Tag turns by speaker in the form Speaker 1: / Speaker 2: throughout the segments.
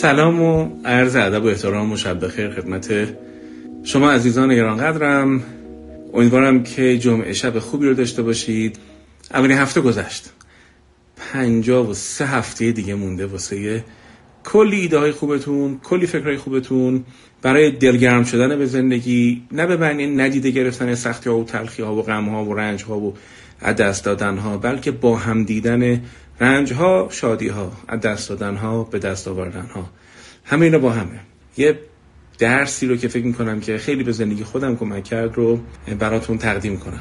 Speaker 1: سلام و عرض ادب و احترام و بخیر خدمت شما عزیزان گرانقدرم. امیدوارم که جمعه شب خوبی رو داشته باشید. اولین هفته گذشت. پنجاه و سه هفته دیگه مونده واسه کلی ایده های خوبتون کلی فکرهای خوبتون. برای دلگرم شدن به زندگی نه به معنی ندیده گرفتن سختی ها و تلخی ها و غم ها و رنج ها و دست دادن ها بلکه با هم دیدن رنج ها شادی ها دست دادن ها به دست آوردن ها همه اینا با همه. یه درسی رو که فکر می‌کنم که خیلی به زندگی خودم کمک کرد رو براتون تقدیم کنم.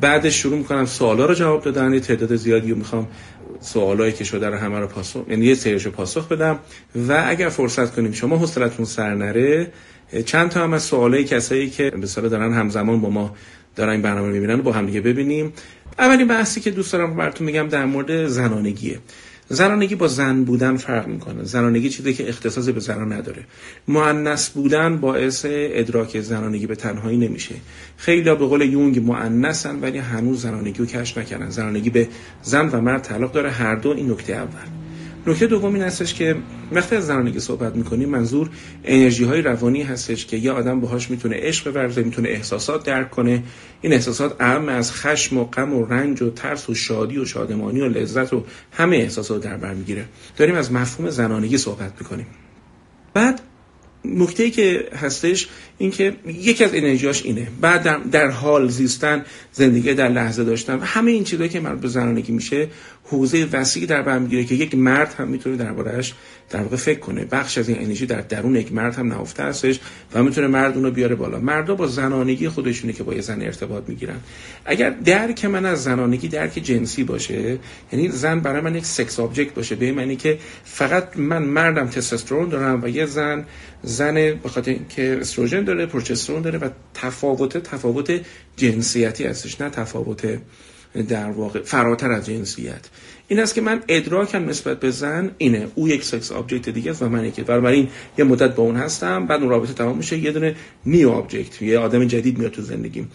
Speaker 1: بعدش شروع می‌کنم سوالا رو جواب دادن. یه تعداد زیادی رو می‌خوام سوالایی که شده رو همه رو پاسخ یعنی یه سریش رو پاسخ بدم. و اگر فرصت کنیم شما حوصلتون سر نره چند تا هم از سوالای کسایی که به دارن همزمان با ما دارن این برنامه می‌بینن با هم دیگه ببینیم. اولین بحثی که دوست دارم براتون میگم در مورد زنانگیه. زنانگی با زن بودن فرق می‌کنه. زنانگی چیزی که اختصاص به زنان نداره. مؤنث بودن باعث ادراک زنانگی به تنهایی نمیشه. خیلی به قول یونگ مؤنثن ولی هنوز زنانگی رو کشف نکردن. زنانگی به زن و مرد تعلق داره. هر دو این نکته اول. نکته دوم این هستش که وقتی از زنانگی صحبت می‌کنیم منظور انرژی های روانی هستش که یه آدم باهاش می‌تونه عشق ورزه می‌تونه احساسات درک کنه. این احساسات اهم از خشم و غم و رنج و ترس و شادی و شادمانی و لذت و همه احساسات در بر می‌گیره. داریم از مفهوم زنانگی صحبت می‌کنیم. بعد نکته که هستش این که یکی از انرژیاش اینه. بعد در, در حال زیستن زندگی در لحظه داشتن و همه این چیزایی که مربوط به زنانگی میشه حوزه وسیعی در بر می‌گیره که یک مرد هم می‌تونه دربارهش در واقع فکر کنه. بخش از این انرژی در درون یک مرد هم نهفته هستش و می‌تونه مرد اونو بیاره بالا. مردا با زنانگی خودشونه که با یه زن ارتباط می‌گیرن. اگر درک من از زنانگی درک جنسی باشه یعنی زن برای من یک sex object باشه به معنی که فقط من مردم تستوسترون دارم و یه زن زن به خاطر اینکه استروژن داره پروژسترون داره و تفاوت تفاوت جنسیتی هستش نه تفاوت در واقع فراتر از جنسیت این است که من ادراکم نسبت به زن اینه. او یک sex object دیگه است و من یکی این یه مدت با اون هستم بعد اون رابطه تمام میشه یه دونه new object یه آدم جدید میاد تو زندگیم.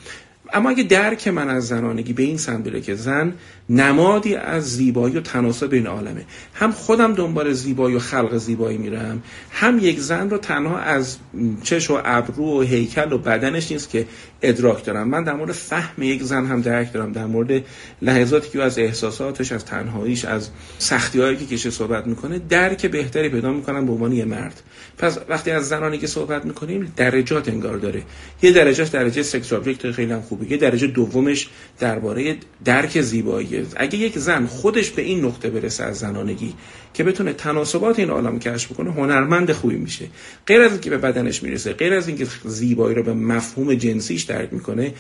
Speaker 1: اما اگه درک من از زنانگی به این سمت که زن نمادی از زیبایی و تناسب این عالمه. هم خودم دنبال زیبایی و خلق زیبایی میرم هم یک زن رو تنها از چش و ابرو و هیکل و بدنش نیست که ادراک دارم. من در مورد فهم یک زن هم درک دارم. در مورد لحظاتی که از احساساتش از تنهاییش از سختی هایی که کشه صحبت می‌کنه درک بهتری پیدا می‌کنم به عنوان یه مرد. پس وقتی از زنانی که صحبت می‌کنیم درجات انگار داره. یه درجهش درجه سکس خیلی خوبه. یه درجه دومش درباره درک زیبایی. اگه یک زن خودش به این نقطه برسه از زنانگی که بتونه تناسبات این عالم کشف بکنه هنرمند خوبی میشه. غیر از اینکه به بدنش می‌رسه غیر از اینکه زیبایی رو به مفهوم جنسیش درک می‌کنه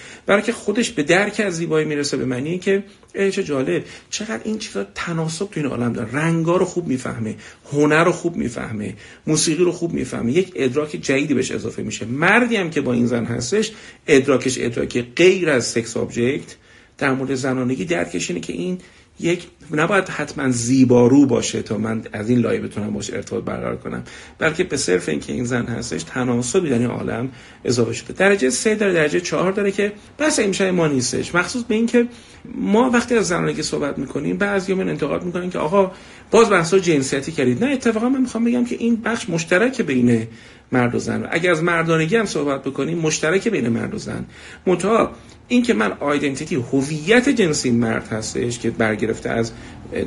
Speaker 1: که خودش به درک از زیبایی می‌رسه به معنی که چه جالب چقدر این چیزا تناسب تو این عالم داره. رنگا رو خوب می‌فهمه هنر رو خوب می‌فهمه موسیقی رو خوب می‌فهمه. یک ادراک جدیدی بهش اضافه میشه. مردی هم که با این زن هستش ادراکش ادراک غیر از sex object در مورد زنانگی درکش اینه که این یک نباید حتما زیبارو باشه تا من از این لایه بتونم باش ارتباط برقرار کنم بلکه به صرف اینکه این زن هستش تناسبی در این عالم اضافه شده. درجه سه داره درجه چهار داره که بس امشای ما نیستش. مخصوص به اینکه ما وقتی از زنانگی صحبت می‌کنیم بعضی من انتقاد می‌کنن که آقا باز بحث جنسیتی کردید. نه اتفاقا من می‌خوام بگم که این بخش مشترک بین مرد و زن. اگر از مردانگی هم صحبت بکنیم مشترک بین مرد و زن. منتها این که من آیدنتیتی هویت جنسی مرد هستش که برگرفته از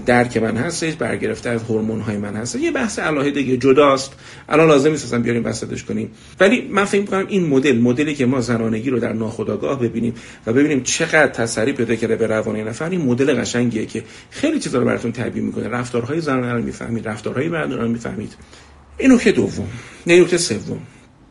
Speaker 1: درک من هستش برگرفته از هورمون های من هستش یه بحث علاهه جداست. الان لازم نیست اصلا بیاریم بحثش کنیم. ولی من فکر کنم این مدل مدلی که ما زنانگی رو در ناخودآگاه ببینیم و ببینیم چقدر تسری پیدا کرده به روان نفر این مدل قشنگیه که خیلی چیزا رو براتون تعبیر می‌کنه. رفتارهای زنانه رو می‌فهمید رفتارهای مردان رو می‌فهمید. این نکته دوم نه نکته سوم.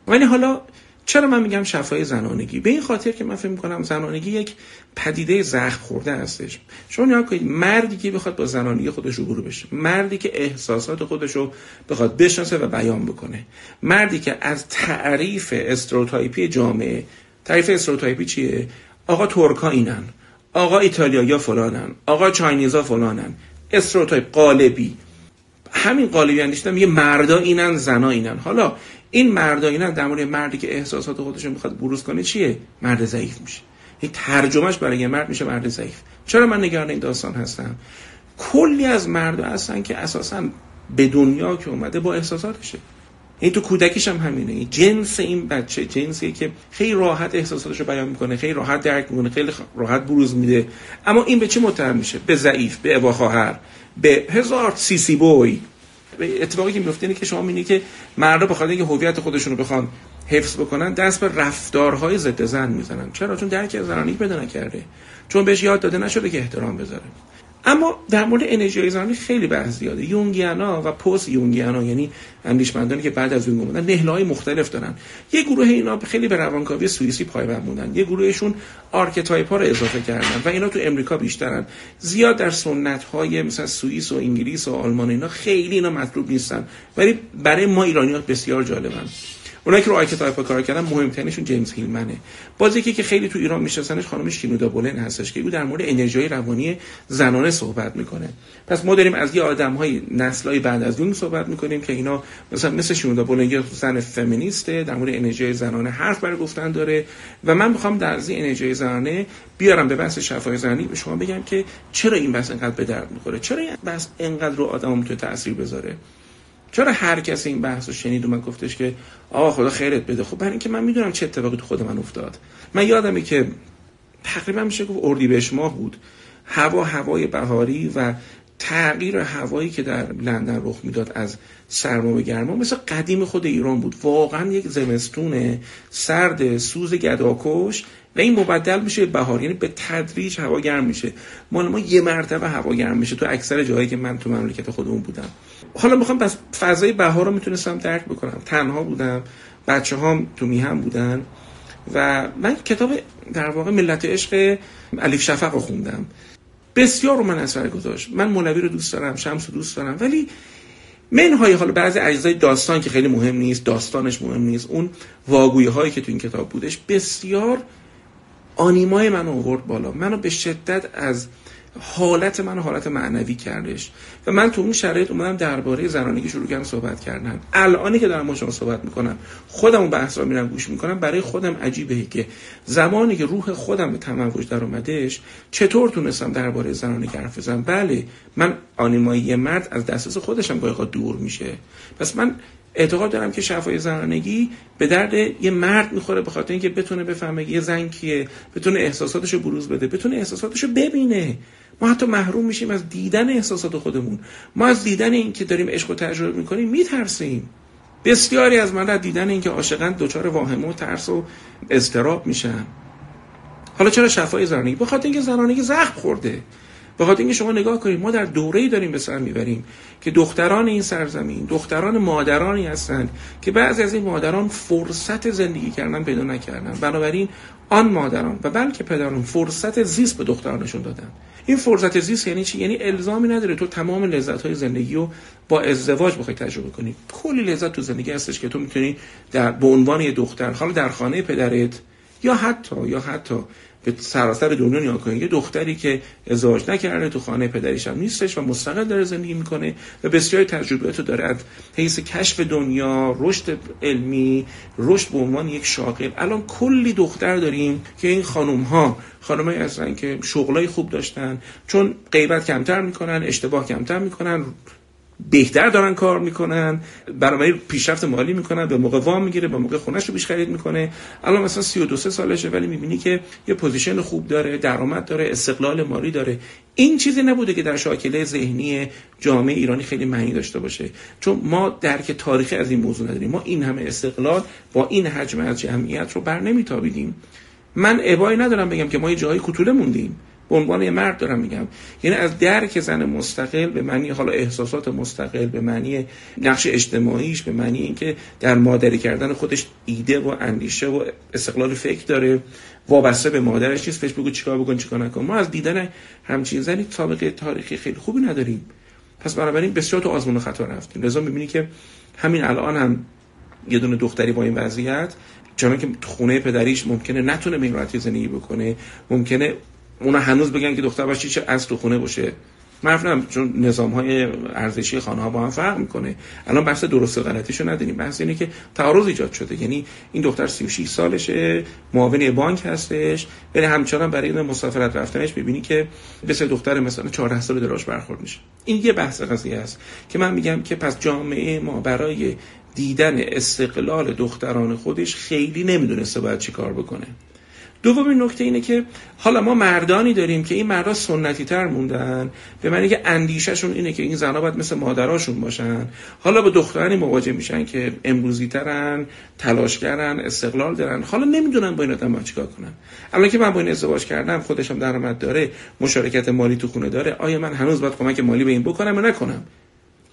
Speaker 1: ولی حالا چرا من میگم شفای زنانگی؟ به این خاطر که من فکر می‌کنم زنانگی یک پدیده زخم خورده هستش. شما نگاه کنید مردی که بخواد با زنانگی خودش روبرو بشه مردی که احساسات خودش رو بخواد بشناسه و بیان بکنه مردی که از تعریف stereotype ی جامعه تعریف stereotype ی چیه؟ آقا ترکا اینن آقا ایتالیایی فلانن آقا Chinese ا فلانن. stereotype قالبی همین قالبی اندیشتم یه مردا اینن زنا اینن. حالا این مردا اینن در مورد مردی که احساسات خودشون می‌خواد بروز کنه چیه؟ مرد ضعیف میشه. یک ترجمهش برای یه مرد میشه مرد ضعیف. چرا من نگران این داستان هستم؟ کلی از مردا هستن که اساسا به دنیا که اومده با احساساتشه. این تو کودکیش هم همینه. جنس این بچه جنسیه که خیلی راحت احساساتش رو بیان می‌کنه خیلی راحت درک می‌کنه خیلی راحت بروز میده. اما این به چی متهم میشه؟ به ضعیف به ابا خواهر به هزار سی سی بوی. اتفاقی که میفته اینه که شما می‌بینید که مردا بخاطر اینکه هویت خودشون رو بخوان حفظ بکنن دست به رفتارهای ضد زن می‌زنن. چرا؟ چون درک زنانی پیدا نکرده. چون بهش یاد داده نشده که احترام بذاره. اما در مورد انرژی خیلی بحث زیاده. Jungian ا و post-Jungian ا یعنی اندیشمندانی که بعد از یونگ اومدن نحله‌های مختلف دارن. یه گروه اینا خیلی به روانکاوی سوئیسی پایبند بودن یه گروهشون archetype رو اضافه کردن و اینا تو امریکا بیشترن. زیاد در سنت های مثلا سوئیس و انگلیس و آلمان اینا خیلی اینا مطلوب نیستن. ولی برای ما ایرانی ها بسیار جالبن. اونایی که رو archetype کار کردن مهمترینشون جیمز هیلمنه. باز یکی که خیلی تو ایران میشناسنش خانم شینودا بولن هستش که او در مورد انرژی روانی زنانه صحبت می‌کنه. پس ما داریم از یه آدم های نسلای بعد از یونگ صحبت می‌کنیم که اینا مثلا مثل شینودا بولن یه زن فمینیسته در مورد انرژی زنانه حرف برای گفتن داره و من می‌خوام در از انرژی زنانه بیارم به بحث شفای زنی. به شما بگم که چرا این بحث انقدر به درد می‌خوره؟ چرا این بحث انقدر رو آدم می‌تونه تاثیر بذاره؟ چرا هر کسی این بحث رو شنید و من گفتش که آقا خدا خیرت بده. خب برای اینکه من می‌دونم چه اتفاقی تو خود من افتاد. من یادمه که تقریبا میشه گفت اردیبهشت ماه بود. هوا هوای بهاری و تغییر هوایی که در لندن رخ می‌داد از سرما به گرما مثل قدیم خود ایران بود. واقعا یک زمستون سرد سوز گداکش و این مبدل میشه بهار یعنی به تدریج هوا گرم میشه. مال ما یه مرتبه هوا گرم میشه تو اکثر جاهایی که من تو مملکت خودمون بودم. حالا می‌خوام بس فضای بهار رو می‌تونستم درک بکنم. تنها بودم بچه هم تو میهم بودن و من کتاب در واقع ملت عشق علیف شفق رو خوندم. بسیار رو من اثر گذاشت. من مولوی رو دوست دارم شمس رو دوست دارم. ولی منهای حالا بعضی اجزای داستان که خیلی مهم نیست داستانش مهم نیست اون واگویی هایی که تو این کتاب بودش بسیار آنیمای من آورد بالا. منو به شدت از حالت من حالت معنوی کردش. و من تو اون شرایط اومدم درباره زنانگی شروع کردم صحبت کردن. الانی که دارم با شما صحبت می‌کنم خودم اون بحث رو میرم گوش می‌کنم. برای خودم عجیبه که زمانی که روح خودم به تموج در اومدش چطور تونستم درباره زنانگی حرف بزنم؟ بله من آنیمایی مرد از دسترس خودشم گاهی دور میشه. پس من اعتقاد دارم که شفای زنانگی به درد یه مرد می‌خوره به خاطر اینکه بتونه بفهمه یه زن کیه بتونه احساساتش رو بروز بده بتونه احساساتش رو ببینه. ما حتی محروم میشیم از دیدن احساسات خودمون. ما از دیدن این که داریم عشق و تجربه می‌کنیم میترسیم. بسیاری از من دیدن اینکه عاشقان دچار واهمه و ترس و اضطراب میشن. حالا چرا شفای زنانگی؟ به خاطر اینکه زنانگی زخم خورده. به خاطر اینکه شما نگاه کنید ما در دوره‌ای داریم به سر می‌بریم که دختران این سرزمین دختران مادرانی هستند که بعضی از این مادران فرصت زندگی کردن پیدا نکردن. بنابراین آن مادران و بلکه پدران فرصت زیست به دخترانشون دادن. این فرصت زیست یعنی چی؟ یعنی الزامی نداره. تو تمام لذت های زندگی رو با ازدواج بخوای تجربه کنی. کلی لذت تو زندگی هستش که تو می‌تونی در به عنوان یه دختر حالا در خانه پدرت یا حتی یا حتی به سراسر دنیا نیا کنید. یه دختری که ازدواج نکرده تو خانه پدریش هم نیستش و مستقل داره زندگی می‌کنه و بسیاری تجربیات داره. از حیث کشف دنیا رشد علمی رشد به عنوان یک شاغل الان کلی دختر داریم که این خانم ها خانم هستن که شغلای خوب داشتن چون غیبت کمتر می‌کنن اشتباه کمتر می‌کنن بهتر دارن کار می‌کنن برای پیشرفت مالی می‌کنن به موقع وام می‌گیره به موقع خونش رو بیش خرید می‌کنه. الان مثلا 32 سالشه ولی می‌بینی که یه پوزیشن خوب داره درآمد داره استقلال مالی داره. این چیزی نبوده که در شاکله ذهنی جامعه ایرانی خیلی معنی داشته باشه. چون ما درک تاریخی از این موضوع نداریم. ما این همه استقلال با این حجم از جمعیت رو بر نمیتابیدیم. من ابایی ندارم بگم که ما یه جایی کوتوله موندیم. به عنوان یه مرد دارم میگم. یعنی از درک زن مستقل به معنی حالا احساسات مستقل به معنی نقش اجتماعیش به معنی اینکه در مادری کردن خودش ایده و اندیشه و استقلال فکر داره. وابسته به مادرش نیست. فکر بگو چیکار بکن چیکار نکن. ما از دیدن همچین زنی سابقه تاریخی خیلی خوبی نداریم. پس بنابراین بسیار تو آزمون خطا رفتیم. لذا می‌بینی که همین الان هم یه دونه دختری با این وضعیت چون که خونه پدریش ممکنه نتونه به این بکنه ممکنه اونا هنوز بگن که دختر باشه چه از تو خونه باشه. من چون نظام های ارزشی خانه ها با هم فرق می‌کنه. الان بحث درست و غلطیشو نداریم. بحث اینه که تعارض ایجاد شده. یعنی این دختر 36 سالشه معاون بانک هستش. ولی همچنان برای این مسافرت رفتنش ببینی که مثل دختر مثلا 14 سال دراش برخورد میشه. این یه بحث قضیه است که من میگم که پس جامعه ما برای دیدن استقلال دختران خودش خیلی نمی‌دونسته باید چی کار بکنه. دومین نکته اینه که حالا ما مردانی داریم که این مردا سنتی تر موندن. به معنی که اندیشهشون اینه که این زنها باید مثل مادراشون باشن. حالا با دخترانی مواجه میشن که امروزی ترن تلاشگرن استقلال دارن. حالا نمی‌دونن با این آدم چیکار کنن. الان که من با این ازدواج کردم خودشم درآمد داره مشارکت مالی تو خونه داره. آیا من هنوز باید کمک مالی به این بکنم یا نکنم؟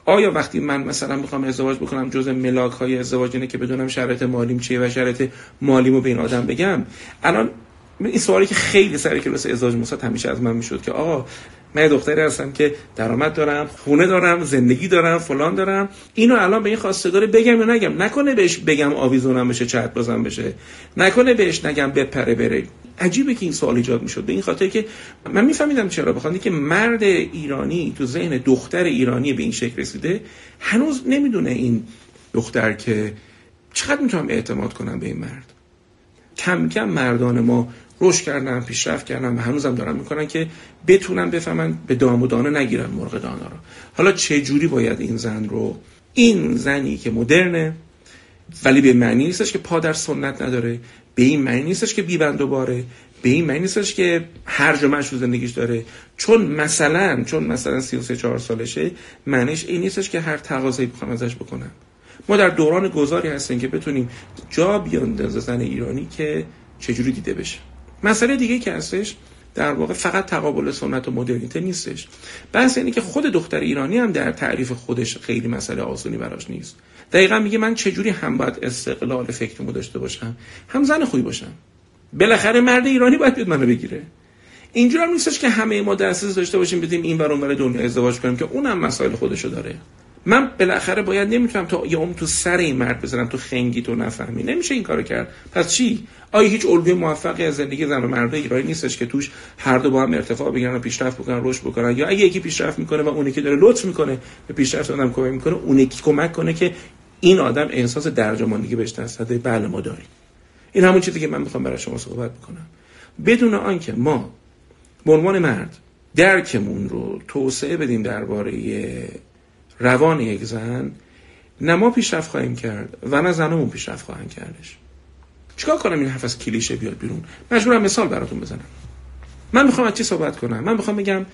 Speaker 1: آیا وقتی من مثلا می‌خوام ازدواج بکنم جز ملاک های ازدواج اینه که بدونم شرط مالیم چیه و شرط مالیمو به این آدم بگم؟ الان این سوالی که خیلی سر کلاس ازدواج موساد همیشه از من می‌شد که آقا من دختری هستم که درآمد دارم خونه دارم زندگی دارم فلان دارم. اینو الان به این خواستگار بگم یا نگم؟ نکنه بهش بگم آویزونم بشه چت بازم بشه. نکنه بهش نگم بپره بره. عجیبه که این سوال ایجاد می‌شد. به این خاطر که من میفهمیدم چرا بخاطر که مرد ایرانی تو ذهن دختر ایرانی به این شکل رسیده هنوز نمی‌دونه این دختر که چقدر می‌تونم اعتماد کنم به این مرد. کم کم مردان ما رشد کردن پیشرفت کردن و هنوزم دارن می‌کنن که بتونن بفهمن به دام و دانه نگیرن مرغ دانا رو. حالا چه جوری باید این زن رو این زنی که مدرنه ولی به معنی نیستش که پادر سنت نداره به این معنی نیستش که بیبند و باره به این معنی نیستش که هر جا رو زندگیش داره. چون مثلا چون مثلا 33 4 سالشه معنیش این نیستش که هر تقاضایی بخوام ازش بکنم. ما در دوران گذاری هستیم که بتونیم جا بیاندازه زن ایرانی که چجوری دیده بشه. مسئله دیگه که هستش در واقع فقط تقابل سنت و مدرنیته نیستش. بحث اینه که خود دختر ایرانی هم در تعریف خودش خیلی مسئله آسونی براش نیست. دقیقا میگه من چجوری هم باید استقلال فکرمو داشته باشم؟ هم زن خوبی باشم. بالاخره مرد ایرانی باید بیاد منو بگیره. اینجور هم نیستش که همه ما دسترسی داشته باشیم بدیم این ور اونور دنیا ازدواج کنیم که اونم مسائل خودشو داره. من بالاخره باید نمی‌تونم تا یه تو سر این مرد بزنم تو خنگی تو نفهمی. نمیشه این کارو کرد. پس چی؟ آیا هیچ الگوی موفقی از زندگی زن و مرد ایرانی نیستش که توش هر دو با هم ارتفاع بگیرن و پیشرفت بکنن رشد بکنن؟ یا اگه یکی پیشرفت می‌کنه و اون یکی داره لطف می‌کنه به پیشرفت آدم کمک می‌کنه اون کمک کنه که این آدم احساس درجاماندگی بهش دست بله ما داریم. این همون چیزی که من می‌خوام برای شما صحبت بکنم. بدون آنکه ما به عنوان مرد درکمون رو توسعه بدیم درباره روان یک زن نه ما پیشرفت خواهیم کرد و نه زنمون پیشرفت خواهند کردش. چیکار کنم این حرف از کلیشه بیاد بیرون؟ مجبورم مثال براتون بزنم. من می‌خوام از چی صحبت کنم؟ من می‌خوام بگم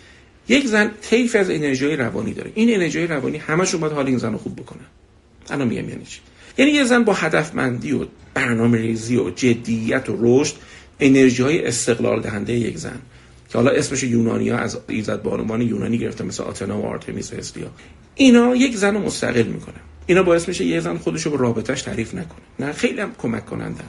Speaker 1: یک زن طیف از انرژی روانی داره. این انرژی روانی همشون باید حال این زن رو خوب بکنه الان میگم یعنی چی؟ یعنی یه زن با هدفمندی و برنامه ریزی و جدیت و رشد انرژی های استقلال دهنده یک زن. که حالا اسمش یونانی ها از ایزد بانوان یونانی گرفته مثل آتنا و آرتمیس و هستیا. اینا یک زن رو مستقل می‌کنه. اینا باعث میشه یه زن خودش رو به رابطش تعریف نکنه. نه خیلی هم کمک کنندن.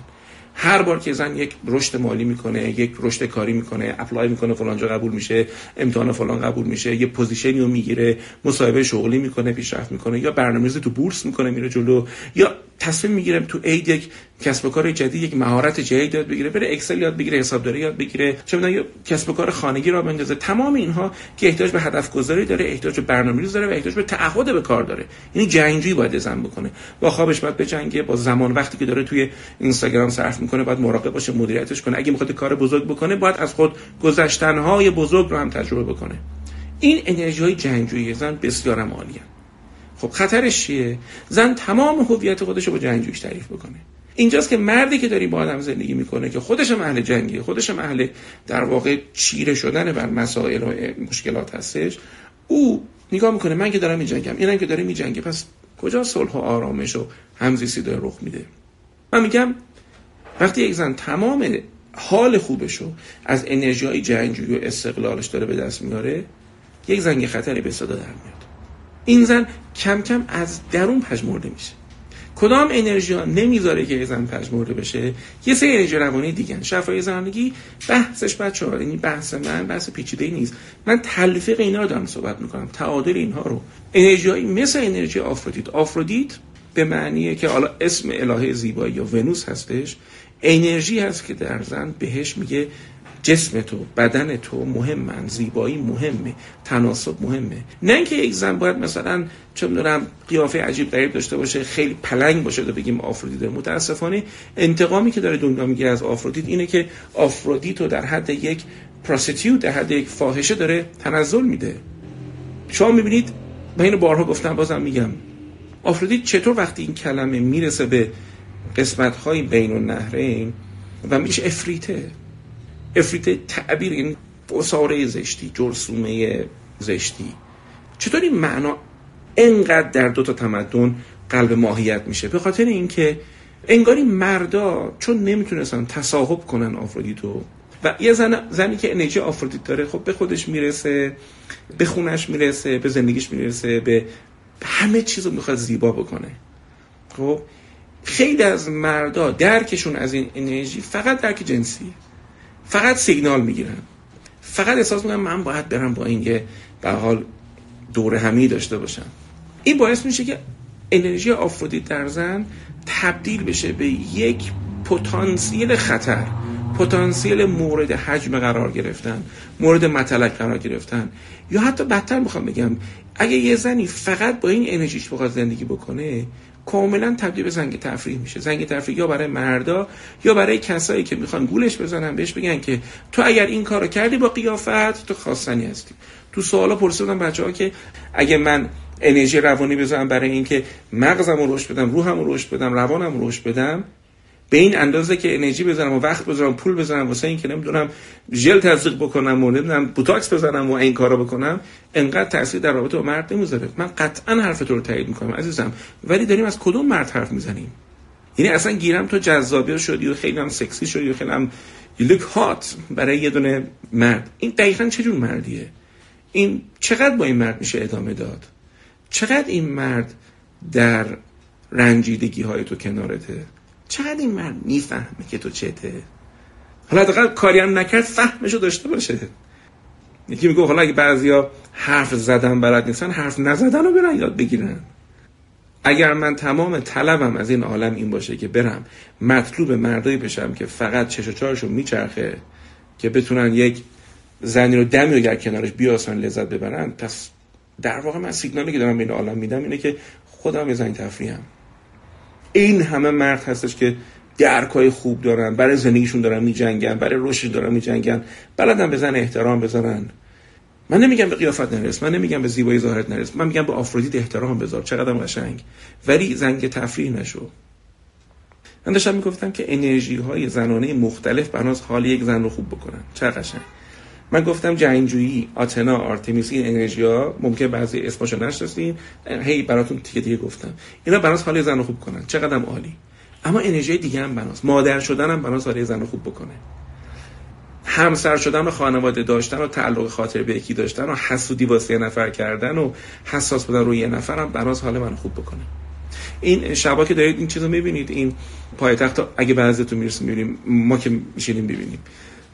Speaker 1: هر بار که زن یک رشد مالی می‌کنه یک رشد کاری می‌کنه apply می‌کنه فلان جا قبول میشه امتحان فلان قبول میشه یه position ی رو می‌گیره مصاحبه شغلی می‌کنه پیشرفت می‌کنه یا برنامه‌ریزی تو بورس می‌کنه میره جلو یا تصمیم می‌گیرم تو عید یک کسب و کار جدید یک مهارت جدید یاد بگیره بره اکسل یاد بگیره حسابداری یاد بگیره چه می‌دونم کسب و کار خانگی راه بندازه. تمام اینها که احتیاج به هدف گذاری داره احتیاج به برنامه‌ریزی داره و احتیاج به تعهد به کار داره. یعنی جنگجویی باید زن بکنه. با خوابش باید بجنگه با زمان وقتی که داره توی اینستاگرام صرف می‌کنه باید مراقب باشه مدیریتش کنه. اگه می‌خواد کار بزرگ بکنه باید از خود گذشتنهای بزرگ رو هم تجربه بکنه. این انرژی های جنگجویی زن بسیار عالیه. خب خطرش چیه؟ زن تمام هویت خودش رو با جنگجویش تعریف بکنه. اینجاست که مردی که داری با آدم زندگی می‌کنه که خودش اهل جنگیه خودش اهل در واقع چیره شدن بر مسائل و مشکلات هستش او نگاه می‌کنه من که دارم میجنگم اینم که داره میجنگه پس کجا صلح و آرامش و همزیستی داره رخ میده؟ من میگم وقتی یک زن تمام حال خوبشو از انرژی های جنگجویی و استقلالش داره به دست میاره یک زنگ خطری به صدا در میاد. این زن کم کم از درون پژمرده میشه. کدام انرژی ها نمی‌ذاره که یه زن پژمرده بشه؟ یه سری انرژی روانی دیگه شفای زندگی بحثش بچه ها یعنی بحث من بحث پیچیده نیست. من تلفیق اینا رو دارم صحبت می‌کنم. تعادل اینها رو. انرژی مثل انرژی آفرودیت. آفرودیت به معنیه که حالا اسم الهه زیبایی یا ونوس هستش. انرژی هست که در زن بهش میگه جسم تو بدن تو مهمن زیبایی مهمه تناسب مهمه. نه اینکه یک زن باید مثلا چه می‌دونم قیافه عجیب غریب داشته باشه خیلی پلنگ باشه تا بگیم آفرودیت متاسفانه انتقامی که داره دنیا می‌گیره از آفرودیت اینه که آفرودیت رو در حد یک پراستیوت در حد یک فاحشه داره تنزل میده. شما می‌بینید من اینو بارها گفتم بازم میگم. آفرودیت چطور وقتی این کلمه می‌رسه به قسمت های بین النهرین و میشه افریته؟ افریت تعبیر این بساره زشتی جرسومه زشتی. چطور این معنا انقدر در دو تا تمدن قلب ماهیت میشه؟ به خاطر اینکه انگاری مردا چون نمی‌تونستن تصاحب کنن آفرودیتو و یه زن زنی که انرژی آفرودیت داره خب به خودش می‌رسه به خونش می‌رسه به زندگیش می‌رسه به همه چیز رو می‌خواد زیبا بکنه. خب خیلی از مردا درکشون از این انرژی فقط درک جنسی. فقط سیگنال می‌گیرن. فقط احساس می‌کنم من باید برم با این یه به حال دور همی داشته باشم. این باعث میشه که انرژی آفرودیت در زن تبدیل بشه به یک پتانسیل خطر. پتانسیل مورد حجم قرار گرفتن مورد مطلق قرار گرفتن. یا حتی بدتر می‌خوام بگم اگه یه زنی فقط با این انرژیش بخواد زندگی بکنه کاملا تبدیل به زنگ تفریح میشه. زنگ تفریح یا برای مردا یا برای کسایی که می‌خوان گولش بزنن بهش بگن که تو اگر این کارو کردی با قیافت تو خواستنی هستی. تو سوالا پرسیدم بچه ها که اگه من انرژی روانی بذارم برای اینکه مغزم رو رشد بدم روحم رو رشد بدم روانم رو رشد بدم به این اندازه که انرژی بزنم و وقت بذارم پول بزنم واسه این که نمی‌دونم ژل تزریق بکنم و نمی‌دونم بوتاکس بزنم و این کارا بکنم انقدر تاثیر در رابطه با مرد نمی‌ذاره. من قطعا حرف تو رو تایید می‌کنم عزیزم. ولی داریم از کدوم مرد حرف می‌زنیم؟ یعنی اصلا گیرم تو جذابی شدی و خیلی هم سکسی شدی و خیلی هم لوک هات برای یه دونه مرد. این دقیقا چه جور مردیه؟ این چقدر با این مرد میشه ادامه داد؟ چقدر این مرد در رنجیدگی های تو کنارته؟ چقدر این مرد می‌فهمه که تو چته؟ حالا حداقل کاری هم نکرد فهمشو داشته باشه. یکی میگه حالا اگه بعضیا حرف زدن بلد نیستن حرف نزدن رو برن یاد بگیرن. اگر من تمام طلبم از این عالم این باشه که برم مطلوب مردایی بشم که فقط چش و چارشون میچرخه که بتونن یک زنی رو دمی رو کنارش بیاسن لذت ببرن پس در واقع من سیگنالی که دارم به این عالم میدم اینه که خودم یه زنی تفریحم. این همه مرد هستش که درکای خوب دارن برای زندگیشون دارن میجنگن برای رشد دارن میجنگن بلدن بزن احترام بزنن. من نمیگم به قیافت نرس من نمیگم به زیبایی ظاهرت نرس من میگم به آفرودیت احترام بذار چقدر قشنگ. ولی زنگ تفریح نشو. من داشتم می‌گفتم که انرژی های زنانه مختلف بناس حال یک زن رو خوب بکنن. چه قشنگ. من گفتم جنگجویی آتنا آرتمیس این انرژی ها ممکن بعضی اسمشو نشناسین هی براتون تیکه دیگه گفتم. اینا بناس حال زن رو خوب کنن. چقدر عالی. اما انرژی دیگه هم بناس. مادر شدن هم بناس حال زن رو خوب بکنه. همسر شدن و خانواده داشتن و تعلق خاطر به یکی داشتن و حسودی واسه نفر کردن و حساس بودن روی یه نفر هم بناس حال من خوب بکنه. این شبا که دارید این چیزو می‌بینید این پایتخت اگه بعضیتون می‌رسیم می‌بینیم. ما که میشینیم ببینیم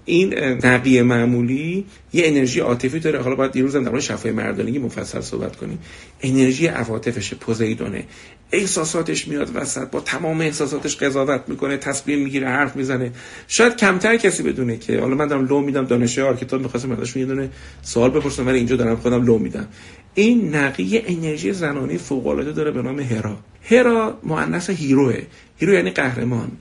Speaker 1: این نقی معمولی یه انرژی عاطفی داره. حالا باید دیروز هم در مورد شفای مردانگی مفصل صحبت کنیم. انرژی عواطفش پوزیدونه. احساساتش میاد وسط با تمام احساساتش قضاوت می‌کنه تصمیم می‌گیره حرف می‌زنه. شاید کمتر کسی بدونه که حالا من دارم لو میدم دانشجوی archetype می‌خواستم ازشون یه دونه سوال بپرسم ولی اینجا دارم خودم لو میدم. این نقی انرژی زنانی فوق العاده داره به نام هرا. هرا مؤنث hero ه. hero یعنی قهرمان.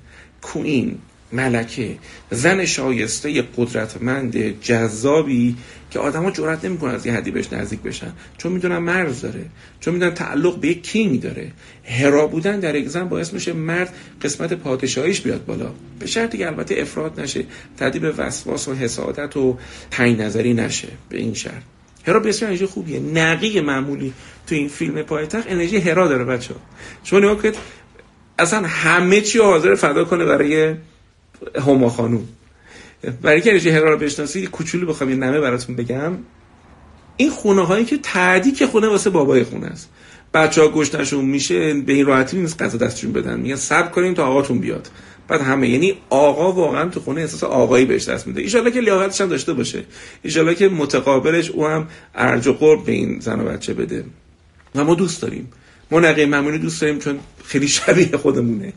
Speaker 1: queen ملکه. زن شایسته قدرتمند جذابی که آدما جرئت نمی‌کنن از یه حدی بهش نزدیک بشن. چون می‌دونن مرز داره. چون می‌دونن تعلق به یک king داره. هرا بودن در یک زن باعث میشه مرد قسمت پادشاهیش بیاد بالا. به شرطی که البته افراد نشه تدیب وسواس و حسادت و تنگ نظری نشه. به این شرط. هرا بسیار انرژی خوبیه. نقی معمولی تو این فیلم پایتخت انرژی هرا داره بچه شما نگاه اصلا همه چی حاضر فدا کنه برای هما خانوم. برای که رژه هرا رو بشناسید کوچولو بخوام یه نمه براتون بگم. این خونه هایی که تعدی که خونه واسه بابای خونه است. بچه ها گشتشون میشه به این راحتی نیست غذا دستشون بدن. میگن صبر کنیم تا آقاتون بیاد. بعد همه یعنی آقا واقعا تو خونه احساس آقایی بهش دست میده. ایشالله که لیاقتش هم داشته باشه. ایشالله که متقابلش او هم ارج و قرب به این زن و بچه بده. و ما دوست داریم. ما نقیه معمولی دوست داریم چون خیلی شبیه خودمونه.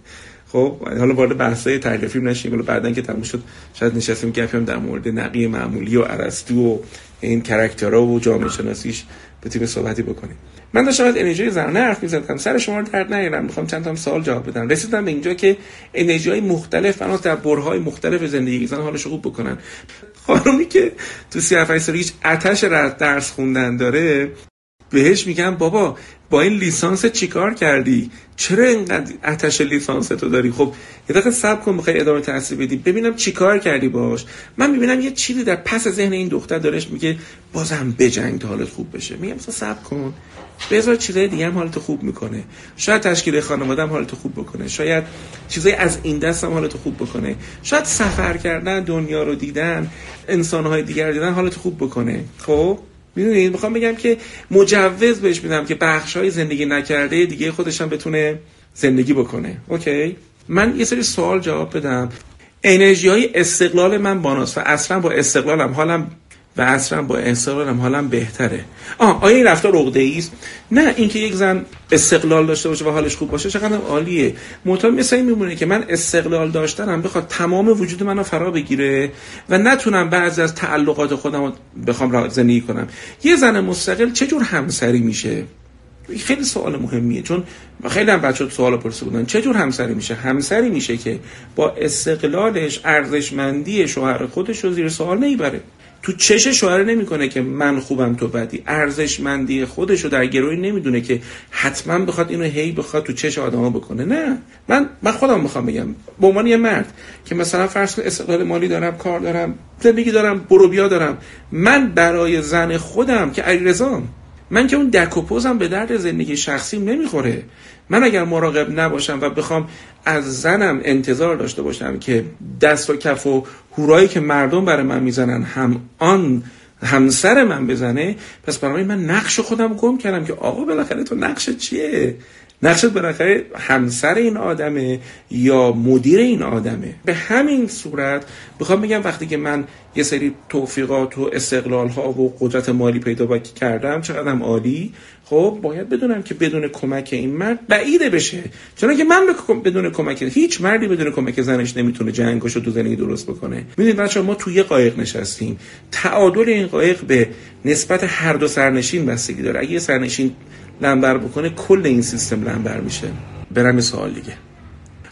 Speaker 1: خب حالا وارد بحثای فیلم نشیم. ولی بعدن که تموم شد شاید نشستیم گپیم در مورد نقی معمولی و ارسطو و این کاراکترها و جامعه شناسیش به تیم صحبتی بکنیم. من داشتم از انرژی زنانه حرف می‌زدم. سر شما رو درد نیارم. می‌خوام چند تا سوال جواب بدم. رسیدم به اینجا که انرژی های مختلف بنا در برهای مختلف زندگی زن حالش خوب بکنن. خانومی که تو 37 سال هیچ آتش درس خوندن داره بهش میگم بابا با این لیسانس چیکار کردی؟ چرا اینقدر آتش لیسانس تو داری؟ خب یه دقیقه صبر کن بخوای ادامه تحصیل بدی. ببینم چیکار کردی باش من می‌بینم یه چیزی در پس ذهن این دختر دارش میگه بازم بجنگ تا حالت خوب بشه. میگم صبر کن. بذار چیزای دیگه هم حالت خوب می‌کنه. شاید تشکیل خانواده هم حالت خوب بکنه. شاید چیزای از این دست هم حالت خوب بکنه. شاید سفر کردن دنیا رو دیدن انسانهای دیگر دیدن حالت خوب بکنه. خب؟ می‌دونید می‌خوام بگم که مجوز بهش میدم که بخش های زندگی نکرده دیگه خودش هم بتونه زندگی بکنه. اوکی؟ من یه سری سوال جواب بدم. انرژی های استقلال من باناست و اصلا با استقلالم. حالم و اصلا با استقلالم حالم بهتره. آه آیا این رفتار عقده است؟ نه اینکه یک زن استقلال داشته باشه و حالش خوب باشه چقدر عالیه. معتاد مثل میمونه که من استقلال داشتنم بخواد تمام وجود منو فرا بگیره و نتونم بعضی از تعلقات خودم رو بخوام زندگی کنم. یه زن مستقل چه جور همسری میشه؟ خیلی سوال مهمیه چون خیلی هم بچه سوال پرسه بودن. چه جور همسری میشه؟ همسری میشه که با استقلالش ارزشمندی شوهر خودش رو زیر سوال نمی‌بره تو چش شوهر نمی‌کنه که من خوبم تو بدی. ارزشمندی خودش رو در گروهی نمی‌دونه که حتما بخواد اینو هی بخواد تو چش آدما بکنه. نه. من من خودم می‌خوام بگم. به عنوان یه مرد که مثلا فرض کن استقلال مالی دارم کار دارم زندگی دارم برو بیا دارم. من برای زن خودم که علیرضام من که اون دک و پوزم به درد زندگی شخصیم نمی‌خوره. من اگر مراقب نباشم و بخوام از زنم انتظار داشته باشم که دست و کف و هورایی که مردم برای من می‌زنن هم آن همسر من بزنه پس برای من نقش خودم گم کردم که آقا بالاخره تو نقش چیه؟ نقشت بالاخره همسر این آدمه یا مدیر این آدمه. به همین صورت بخوام بگم وقتی که من یه سری توفیقات و استقلال ها و قدرت مالی پیدا کردم چقدرم عالی خب باید بدونم که بدون کمک این مرد بعیده بشه. چون که من بدون کمک هیچ مردی بدون کمک زنش نمی‌تونه جنگش رو تو زندگی درست بکنه. ببینید بچه‌ها ما توی قایق نشستیم. تعادل این قایق به نسبت هر دو سرنشین بستگی داره. اگه سرنشین لنبر بکنه کل این سیستم لنبر میشه. برم یه سوال دیگه.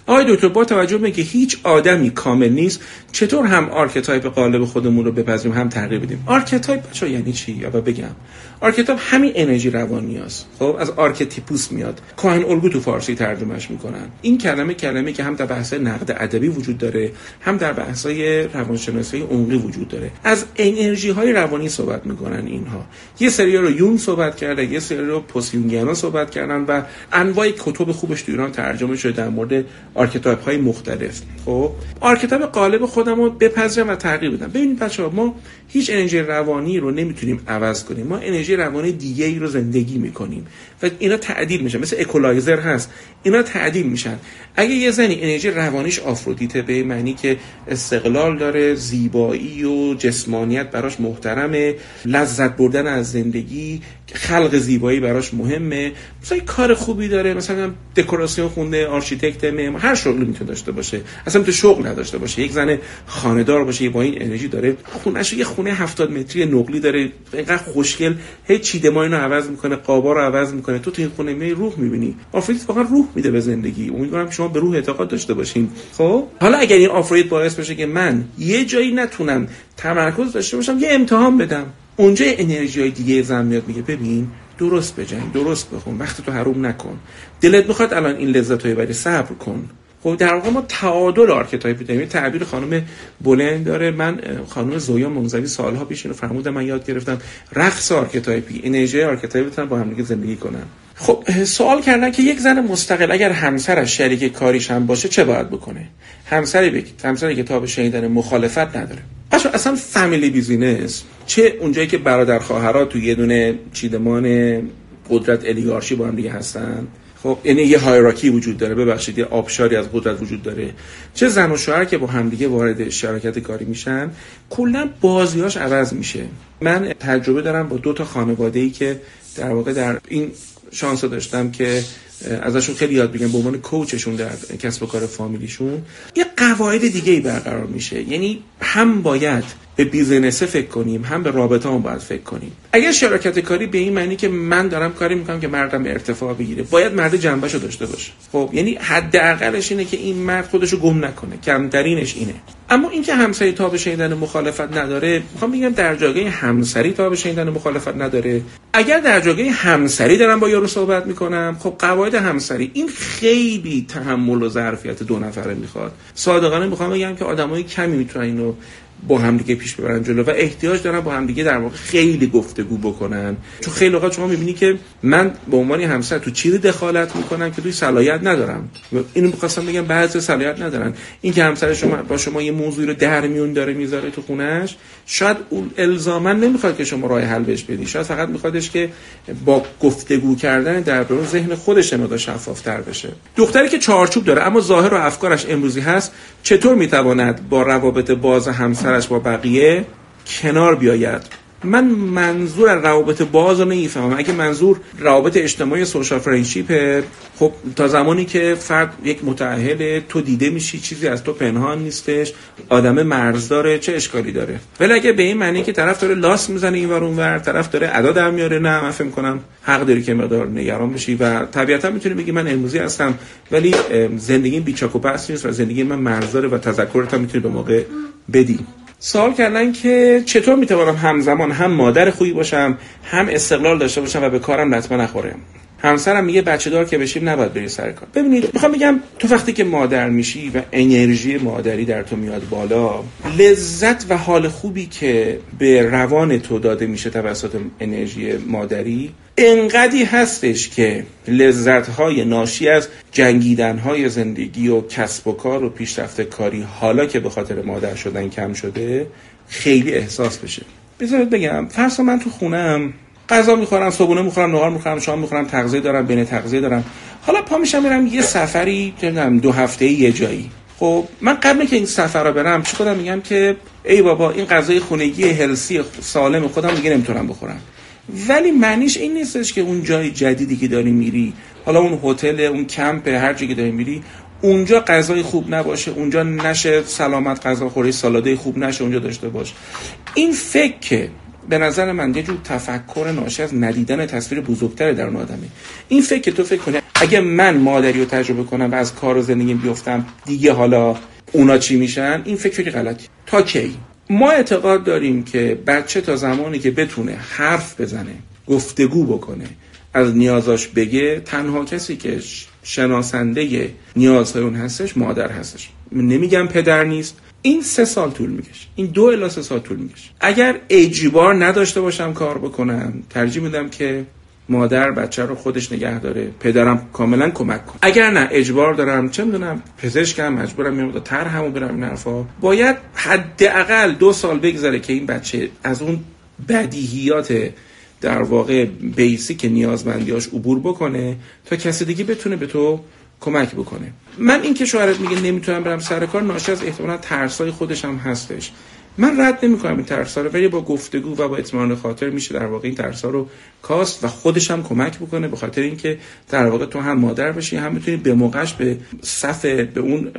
Speaker 1: آقای دکتر با توجه به که هیچ آدمی کامل نیست چطور هم archetype غالب خودمون رو بپذیریم هم تغییر بدیم؟ archetype بچه‌ها یعنی چی؟ یا بگم. archetype همین انرژی روانی است خب از archetypos میاد. کهن الگو تو فارسی ترجمهش می‌کنن. این کلمه کلمه که هم در بحث نقد ادبی وجود داره هم در بحث روانشناسی عمقی وجود داره. از انرژی های روانی صحبت می‌کنن اینها. یه سری رو یونگ صحبت کرده یه سری رو post-Jungian ا صحبت کردن و انواع کتب خوبش تو ایران ترجمه شده در مورد archetype های مختلف. خب archetype غالب خودم رو بپذیرم و تغییر بدم. ببینید بچه‌ها ما هیچ انرژی روانی رو نمی‌تونیم عوض کنیم. ما انرژی روانی دیگه ای رو زندگی می‌کنیم و اینا تعدیل میشن. مثل اکولایزر هست. اینا تعدیل میشن. اگه یه زنی انرژی روانیش آفرودیته به معنی که استقلال داره زیبایی و جسمانیت براش محترمه لذت بردن از زندگی خلق زیبایی براش مهمه. مثلا کار خوبی داره مثلا دکوراسیون خونده آرشیتکت معمار هر شغلی می‌تونه داشته باشه. اصلا تو شغل نداشته باشه. یک زن خانه‌دار باشه با این انرژی داره. خونه‌ش یه خونه 70 متری نقلی داره. اینقدر خوشگل. هی چیدمان رو عوض می‌کنه قابا رو عوض می‌کنه. تو تو این خونه می روح می‌بینی. آفرودیت واقعا روح میده به زندگی. امیدوارم شما به روح اعتقاد داشته باشین. خب؟ حالا اگر این آفرودیت باعث بشه که من یه جایی نتونم تمرکز داشته باشم یه امتحان بدم. اونجا انرژی های دیگه زن میاد میگه ببین درست بجنگ درست بخون وقتتو حروم نکن. دلت می‌خواد الان این لذت ها رو ببری صبر کن. خب در واقع ما تعادل archetype ی داریم. تعبیر خانم بلند داره. من خانم زویا منزوی سالها پیش اینو فرمودم من یاد گرفتم. رقص archetype ی انرژی archetype ی با هم دیگه زندگی کنن. خب سوال کردن که یک زن مستقل اگر همسرش شریک کاریش هم باشه چه باید بکنه؟ همسری بگید همسری که تا به شنیدن مخالفت نداره. بچه اصلا فامیلی بیزینس چه اونجایی که برادر خواهرها تو یه دونه چیدمان قدرت الیگارشی با هم دیگه هستن؟ خب یعنی یه هایراکی وجود داره ببخشید یه آبشاری از قدرت وجود داره. چه زن و شوهر که با همدیگه وارد شراکت کاری میشن کلا بازیاش عوض میشه. من تجربه دارم با دو تا خانواده ای که در واقع در این شانس داشتم که ازشون خیلی یاد بگم به عنوان کوچشون در کسب و کار فامیلیشون یه قواعد دیگه ای برقرار میشه. یعنی هم باید به بیزنسه فکر کنیم هم به رابطه هم باید فکر کنیم. اگر شراکت کاری به این معنی که من دارم کاری می‌کنم که مردم ارتفاع بگیره باید مرد جنبش رو داشته باشه. خب یعنی حداقلش اینه که این مرد خودش رو گم نکنه کمترینش اینه. اما اینکه همسری تا به شنیدن مخالفت نداره می‌خوام بگم در جایگاه همسری تا به شنیدن مخالفت نداره. اگر در جایگاه همسری دارم با یارو صحبت می‌کنم خب قواعد همسری این خیلی تحمل و ظرفیت دو نفره می‌خواد. صادقانه می‌خوام بگم که آدمای کمی می‌تونن اینو با همدیگه پیش ببرن جلو و احتیاج دارن با همدیگه در واقع خیلی گفتگو بکنن. چون خیلی اوقات شما می‌بینی که من به عنوان همسر تو چیزی دخالت می‌کنم که توی صلاحیت ندارم. اینو می‌خواستم بگم بعضی صلاحیت ندارن. این که همسر شما با شما یه موضوعی رو در میون داره می‌ذاره تو خونش شاید اون الزاما نمی‌خواد که شما راه حل بهش بدی. شاید فقط میخوادش که با گفتگو کردن در ذهن خودش مقدار شفافتر بشه. دختری که چارچوب داره اما ظاهر و افکارش امروزی هست چطور می‌تواند با روابط باز همسرش با بقیه کنار بیاید. من منظور روابط باز رو نمی‌فهمم. اگه منظور روابط اجتماعی سوشال فرندشیپه خب تا زمانی که فرد یک متعهل تو دیده میشی چیزی از تو پنهان نیستش آدم مرز داره چه اشکالی داره؟ ولی اگه به این معنی که طرف داره لاس می‌زنه این ور ور طرف داره ادا در میاره نه من فکر کنم حق داری که مقدار نگران بشی و طبیعتا می‌تونی بگی من امروزی هستم ولی زندگی بیچاک و نیست و زندگی من مرز داره و تذکرت هم می‌تونی به موقع بدی. سوال کردن که چطور می‌توانم همزمان هم مادر خوبی باشم هم استقلال داشته باشم و به کارم لطمه نخوره؟ همسرم میگه بچه دار که بشیم نباید بری سر کار. ببینید می‌خوام بگم تو وقتی که مادر میشی و انرژی مادری در تو میاد بالا لذت و حال خوبی که به روان تو داده میشه توسط انرژی مادری انقدی هستش که لذت های ناشی از جنگیدن های زندگی و کسب و کار و پیشرفت کاری حالا که به خاطر مادر شدن کم شده خیلی احساس بشه. بذارید بگم فرض من تو خونم غذا می‌خورم صبحونه می‌خورم نهار می‌خورم شام می‌خورم تغذیه دارم بین تغذیه دارم. حالا پا میشم میرم یه سفری نمی‌دونم دو هفته یه جایی. خب من قبل که این سفر رو برم چی خودم میگم که ای بابا این غذای خونگی هلسی سالم خودم دیگه نمی‌تونم بخورم. ولی معنیش این نیستش که اون جای جدیدی که داری میری حالا اون هتل اون کمپ هر جایی که داری میری اونجا غذای خوب نباشه اونجا نشه سلامت غذا خوری سالاده خوب نشه اونجا داشته باش. این فکر که به نظر من یه جور تفکر ناشی از ندیدن تصویر بزرگتر در اون آدمه. این فکر که تو فکر کنی اگه من مادری رو تجربه کنم و از کار و زندگی بیفتم دیگه حالا اونا چی میشن؟ این فکر غلطی تا کی؟ ما اعتقاد داریم که بچه تا زمانی که بتونه حرف بزنه گفتگو بکنه از نیازاش بگه تنها کسی که شناسنده نیازهای اون هستش مادر هستش. نمیگم پدر نیست. این سه سال طول می‌کشه. این دو الا سه سال طول می‌کشه. اگر اجبار نداشته باشم کار بکنم ترجیح میدم که مادر بچه رو خودش نگه داره. پدرم کاملا کمک کن. اگر نه اجبار دارم. چه می‌دونم پزشکم مجبورم میام تر همو برم این حرفا. باید حداقل دو سال بگذره که این بچه از اون بدیهیات در واقع بیسی که نیازمندیاش عبور بکنه تا کسی دیگه بتونه به تو کمک بکنه. من این که شوهرت میگه نمی‌تونم برم سر کار ناشی از احتمالا ترسای خودش هم هستش. من رد نمی‌کنم این ترسا رو ولی با گفتگو و با اطمینان خاطر میشه در واقع این ترسا رو کاست و خودش هم کمک بکنه به خاطر اینکه در واقع تو هم مادر بشی هم می‌تونی به موقعش به صف به اون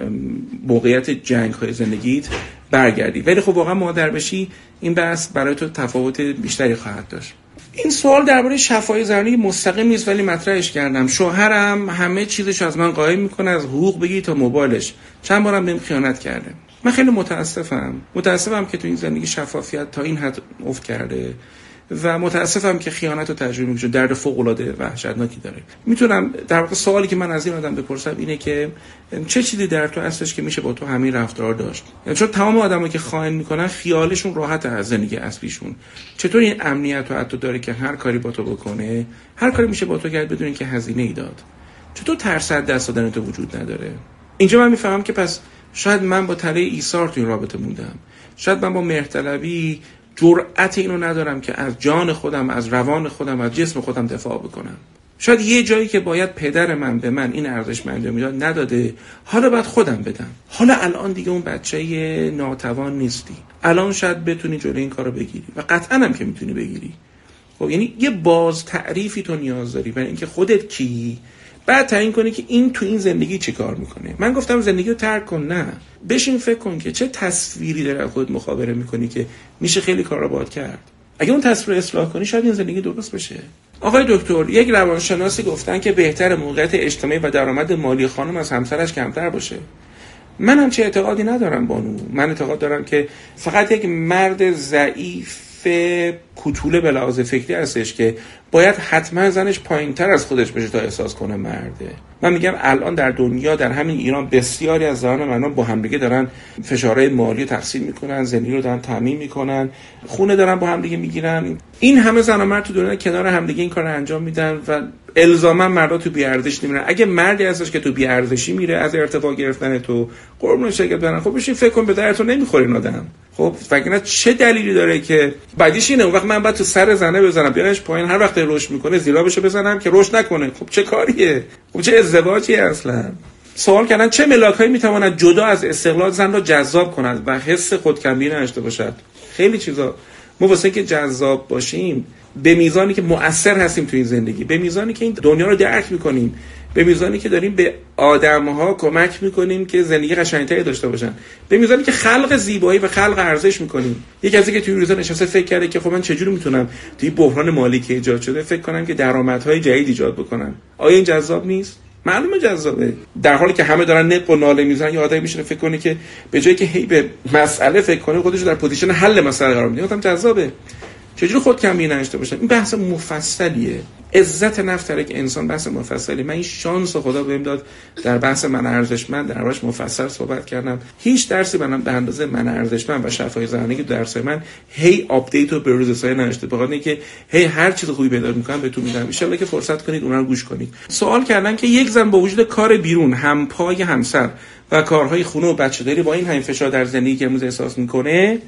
Speaker 1: موقعیت جنگ های زندگیت برگردی. ولی خب واقعا مادر بشی این بحث برای تو تفاوت بیشتری خواهد داشت. این سوال درباره شفای زنی مستقیم نیست ولی مطرحش کردم. شوهرم همه چیزش از من قایم می‌کنه از حقوق بگی تا موبایلش. چند بارم بهم خیانت کرده. من خیلی متاسفم. متاسفم که تو این زندگی شفافیت تا این حد افت کرده و متاسفم که خیانت رو تجربه می‌کنه درد فوق العاده وحشتناکی داره. می‌تونم در واقع سوالی که من از این آدم بپرسم اینه که چه چیزی در تو هستش که میشه با تو همین رفتار داشت؟ یعنی چون تمام آدمایی که خائن می‌کنن خیالشون راحت از زندگی اصلیشون. چطور این امنیت رو حتی داره که هر کاری با تو بکنه؟ هر کاری میشه با تو کرد بدون که هزینه ای داد. چطور ترس دست دادن تو وجود نداره؟ اینجا من می‌فهمم که پس شاید من با تله ایثار تو این رابطه موندم. شاید من با مهرطلبی جرأت اینو ندارم که از جان خودم از روان خودم از جسم خودم دفاع بکنم. شاید یه جایی که باید پدر من به من این ارزش انجام می‌داد نداده حالا باید خودم بدم. حالا الان دیگه اون بچه ناتوان نیستی. الان شاید بتونی جلوی این کارو بگیری و قطعا هم که می‌تونی بگیری. خب یعنی یه باز تعریفی تو نیاز داری برای اینکه خودت کی بعد تعیین کنی که این تو این زندگی چی کار می‌کنه. من گفتم زندگی رو ترک کن نه. بشین فکر کن که چه تصویری داره خود مخابره می‌کنی که میشه خیلی کار رو باد کرد. اگه اون تصویر اصلاح کنی شاید این زندگی درست بشه. آقای دکتر یک روانشناسی گفتن که بهتر موقعیت اجتماعی و درآمد مالی خانم از همسرش کمتر باشه. من هم چه اعتقادی ندارم بانو. من اعتقاد دارم که فقط یک مرد ضعیف کوتوله به لحاظ فکری هستش که باید حتما زنش پایین تر از خودش بشه تا احساس کنه مرده. من میگم الان در دنیا در همین ایران بسیاری از زنان مردان با همدیگه دارن فشارهای مالی تقسیم می‌کنن زندگی رو دارن تعمین می‌کنن خونه دارن با همدیگه می‌گیرن. این همه زن و مرد تو دنیا کنار همدیگه این کار رو انجام میدن و الزاما مردا تو بیارزش نمیرن. اگه مردی هستش که تو بیارزشی میره از ارتفاع گرفتن تو قربون شکل برن خب بشین فکر کن به درتون نمی‌خوره این آدم. خب فکر چه دلیلی داره که بعدیش اینه اون وقت من بعد تو سر زنه بزنم بیارش پایین هر وقت رشد می‌کنه زیرا بشه بزنم که رشد نکنه. خب چه کاریه؟ خب چه ازدواجی اصلا؟ سوال کردن چه ملاک هایی می‌تواند جدا از استقلال زن را جذاب کند و حس خودکمی نداشته باشد؟ خیلی چیزا. ما واسه که جذاب باشیم به میزانی که مؤثر هستیم تو این زندگی به میزانی که این دنیا رو درک می‌کنیم به میزانی که داریم به آدم ها کمک می‌کنیم که زندگی قشنگتری داشته باشن به میزانی که خلق زیبایی و خلق ارزش می‌کنیم. یکی از که توی روزا نشسته فکر کرده که خب من چجوری می‌تونم توی بحران مالی که ایجاد شده فکر کنم که درآمدهای جدید ایجاد بکنم. آیا این جذاب نیست؟ معلومه جذابه. در حالی که همه دارن نق و ناله می‌زنن یه آدمی میشه فکر کنه که به جایی که هی به مسئله فکر کنه خودش در position حل مسئله قرار میده. گفتم جذابه. چجوری خودکم‌بینی نداشته باشم این بحث مفصلیه. عزت نفس در یک انسان بحث مفصلی من این شانس خدا بهم داد. در بحث من ارزشمند در باش مفصل صحبت کردم. هیچ درسی من به اندازه من ارزشمند و شفای زنانه که درس من هی update و بروز رسانی نشده بخاطر که هی هر چیز خوبی پیدا می‌کنم بهتون میدم ان که فرصت کنید اونها رو گوش کنید. سوال کردن که یک زن با وجود کار بیرون هم پای همسر و کارهای خونه و بچه داری با این همین فشار در زندگی که امروز احساس می‌کنه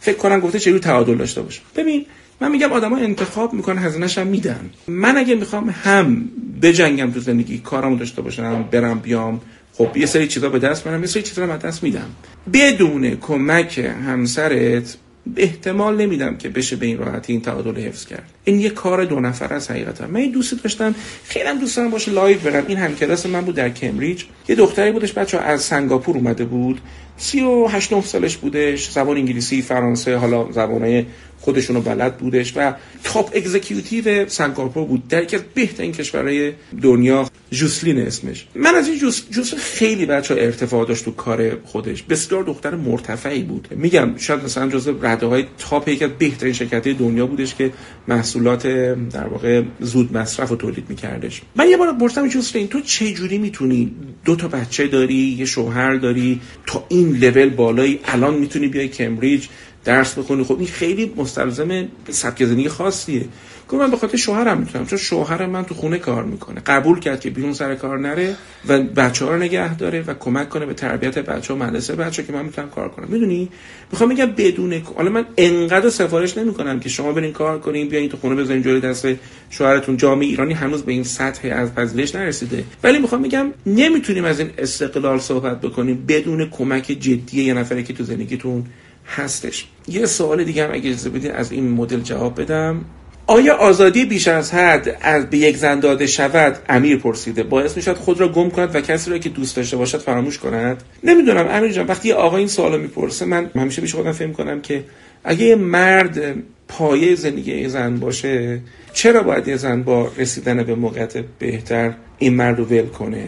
Speaker 1: فکر کنم گفته چجوری تعادل داشته باشه. ببین من میگم آدما انتخاب می‌کنن هزینه‌ش میدن. من اگه می‌خوام هم بجنگم تو زندگی کارمو داشته باشم برم بیام خب یه سری چیزا به دست میارم یه سری چیزا رو دست میدم. بدون کمک همسرت احتمال نمیدم که بشه به این راحتی این تعادل حفظ کرد. این یه کار دو نفره‌ست حقیقتا. من این دوستی داشتم. خیلی هم دوست دارم باشه live برم. این همکلاس من بود در کمبریج. یه دختری بودش بچه از سنگاپور اومده بود. سی و هشت سالش بودش. زبان انگلیسی فرانسه حالا زبانهای خودشون رو بلد بودش و top executive سنگاپور بود. در یکی از بهترین کشورهای دنیا. جوسلین اسمش. من از این جوس, جوس خیلی بچه ارتفاع داشت تو کار خودش. بسیار دختر مرتفعی بود. میگم شاید مثلا جز رده های top یکی از بهترین شرکت دنیا بودش که محصولات در واقع زود مصرف رو تولید میکردش. من یه بار پرسیدم جوسلین تو چه جوری می‌تونی دو تا بچه داری یه شوهر داری تا این لول بالایی الان می‌تونی بیای کمبریج درس بخونی؟ خب این خیلی مستلزم سبک زندگی خاصیه. گفت من به خاطر شوهرم می‌تونم چون شوهر من تو خونه کار می‌کنه. قبول کرد که بیرون سر کار نره و بچه ها رو نگه داره و کمک کنه به تربیت بچه ها مدرسه بچه که من می‌تونم کار کنم. می‌دونی؟ می‌خوام بگم بدون حالا من انقدر سفارش نمی‌کنم که شما برین کار کنین بیاین تو خونه بزنین جلوی دست شوهرتون. جامعه ایرانی هنوز به این سطح از پذیرش نرسیده. ولی می‌خوام بگم نمی‌تونیم از این استقلال صحبت بکنیم بدون کمک جدی یه نفری که تو زندگیتون هستش. یه سوال دیگه هم اگه اجازه بدید از این مدل جواب بدم. آیا آزادی بیش از حد از به یک زن داده شود؟ امیر پرسیده. باعث می‌شد خود را گم کند و کسی را که دوست داشته باشد فراموش کند؟ نمی‌دونم. امیر جان وقتی آقا این سوالو می‌پرسه من همیشه بیش خودم فهم کنم که اگه یه مرد پایه زندگی یه زن باشه چرا باید یه زن با رسیدن به موقعیت بهتر این مرد رو ول کنه؟